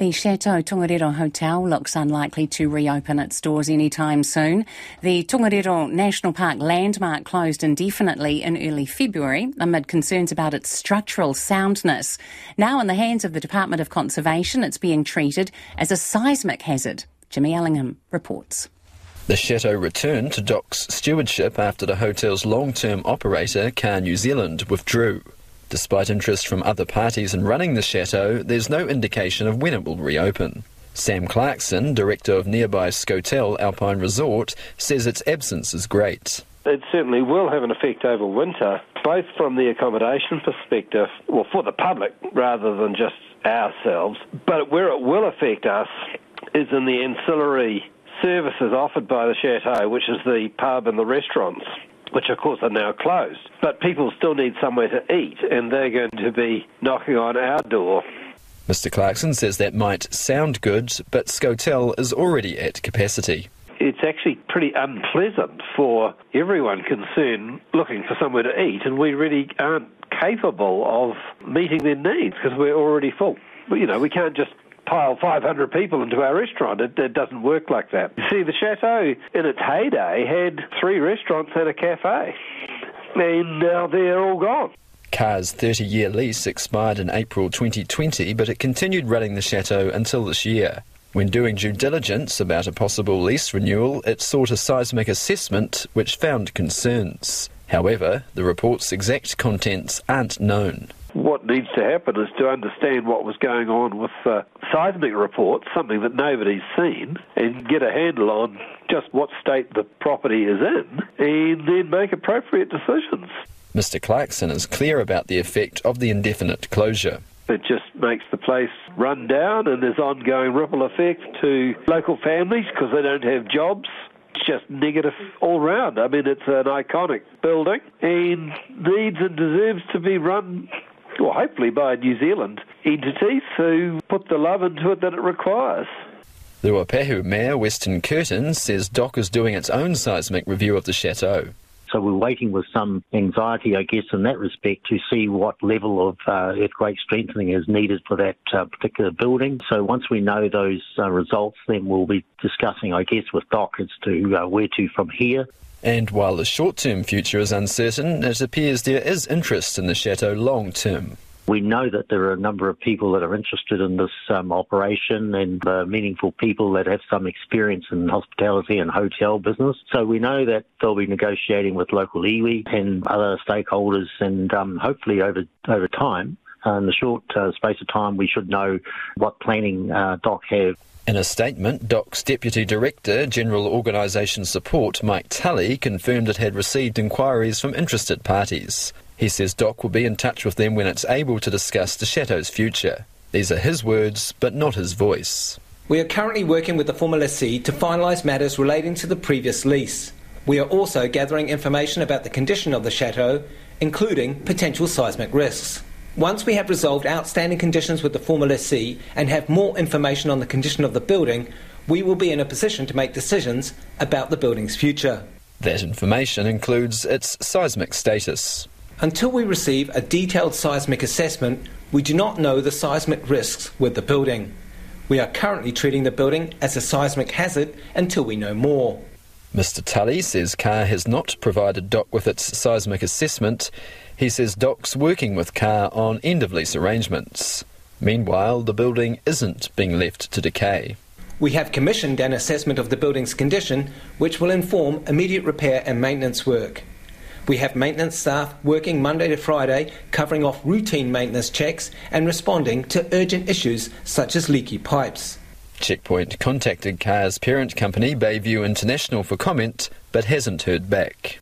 The Chateau Tongariro Hotel looks unlikely to reopen its doors anytime soon. The Tongariro National Park landmark closed indefinitely in early February amid concerns about its structural soundness. Now, in the hands of the Department of Conservation, it's being treated as a seismic hazard. Jimmy Ellingham reports. The chateau returned to DOC's stewardship after the hotel's long term operator, KAH New Zealand, withdrew. Despite interest from other parties in running the chateau, there's no indication of when it will reopen. Sam Clarkson, director of nearby Skotel Alpine Resort, says its absence is great. It certainly will have an effect over winter, both from the accommodation perspective, well, for the public rather than just ourselves. But where it will affect us is in the ancillary services offered by the chateau, which is the pub and the restaurants which of course are now closed. But people still need somewhere to eat, and they're going to be knocking on our door. Mr. Clarkson says that might sound good, but Skotel is already at capacity. It's actually pretty unpleasant for everyone concerned looking for somewhere to eat, and we really aren't capable of meeting their needs because we're already full. You know, we can't just pile 500 people into our restaurant. It, it doesn't work like that. You see, the chateau in its heyday had three restaurants and a cafe, and now they're all gone. KAH's 30 year lease expired in April 2020, but it continued running the chateau until this year. When doing due diligence about a possible lease renewal, it sought a seismic assessment which found concerns. However, the report's exact contents aren't known what needs to happen is to understand what was going on with uh, seismic reports, something that nobody's seen, and get a handle on just what state the property is in, and then make appropriate decisions. Mr. Clarkson is clear about the effect of the indefinite closure. It just makes the place run down, and there's ongoing ripple effect to local families because they don't have jobs it's just negative all round. I mean, it's an iconic building and needs and deserves to be run well, hopefully by a New Zealand entities who put the love into it that it requires. The Ruapehu Mayor, Weston Kirton, says DOC is doing its own seismic review of the chateau. So we're waiting with some anxiety, I guess, in that respect to see what level of uh, earthquake strengthening is needed for that uh, particular building. So once we know those uh, results, then we'll be discussing, I guess, with DOC as to uh, where to from here. And while the short term future is uncertain, it appears there is interest in the chateau long term. We know that there are a number of people that are interested in this um, operation and uh, meaningful people that have some experience in hospitality and hotel business. So we know that they'll be negotiating with local iwi and other stakeholders, and um, hopefully over over time, uh, in the short uh, space of time, we should know what planning uh, DOC have. In a statement, DOC's Deputy Director, General Organisation Support, Mike Tully, confirmed it had received inquiries from interested parties. He says DOC will be in touch with them when it's able to discuss the Chateau's future. These are his words, but not his voice. We are currently working with the former lessee to finalise matters relating to the previous lease. We are also gathering information about the condition of the chateau, including potential seismic risks. Once we have resolved outstanding conditions with the former lessee and have more information on the condition of the building, we will be in a position to make decisions about the building's future. That information includes its seismic status. Until we receive a detailed seismic assessment, we do not know the seismic risks with the building. We are currently treating the building as a seismic hazard until we know more. Mr. Tully says KAH has not provided DOC with its seismic assessment he says DOC's working with KAH on end of lease arrangements. Meanwhile, the building isn't being left to decay. We have commissioned an assessment of the building's condition, which will inform immediate repair and maintenance work. We have maintenance staff working Monday to Friday, covering off routine maintenance checks and responding to urgent issues such as leaky pipes. Checkpoint contacted KAH's parent company, Bayview International, for comment, but hasn't heard back.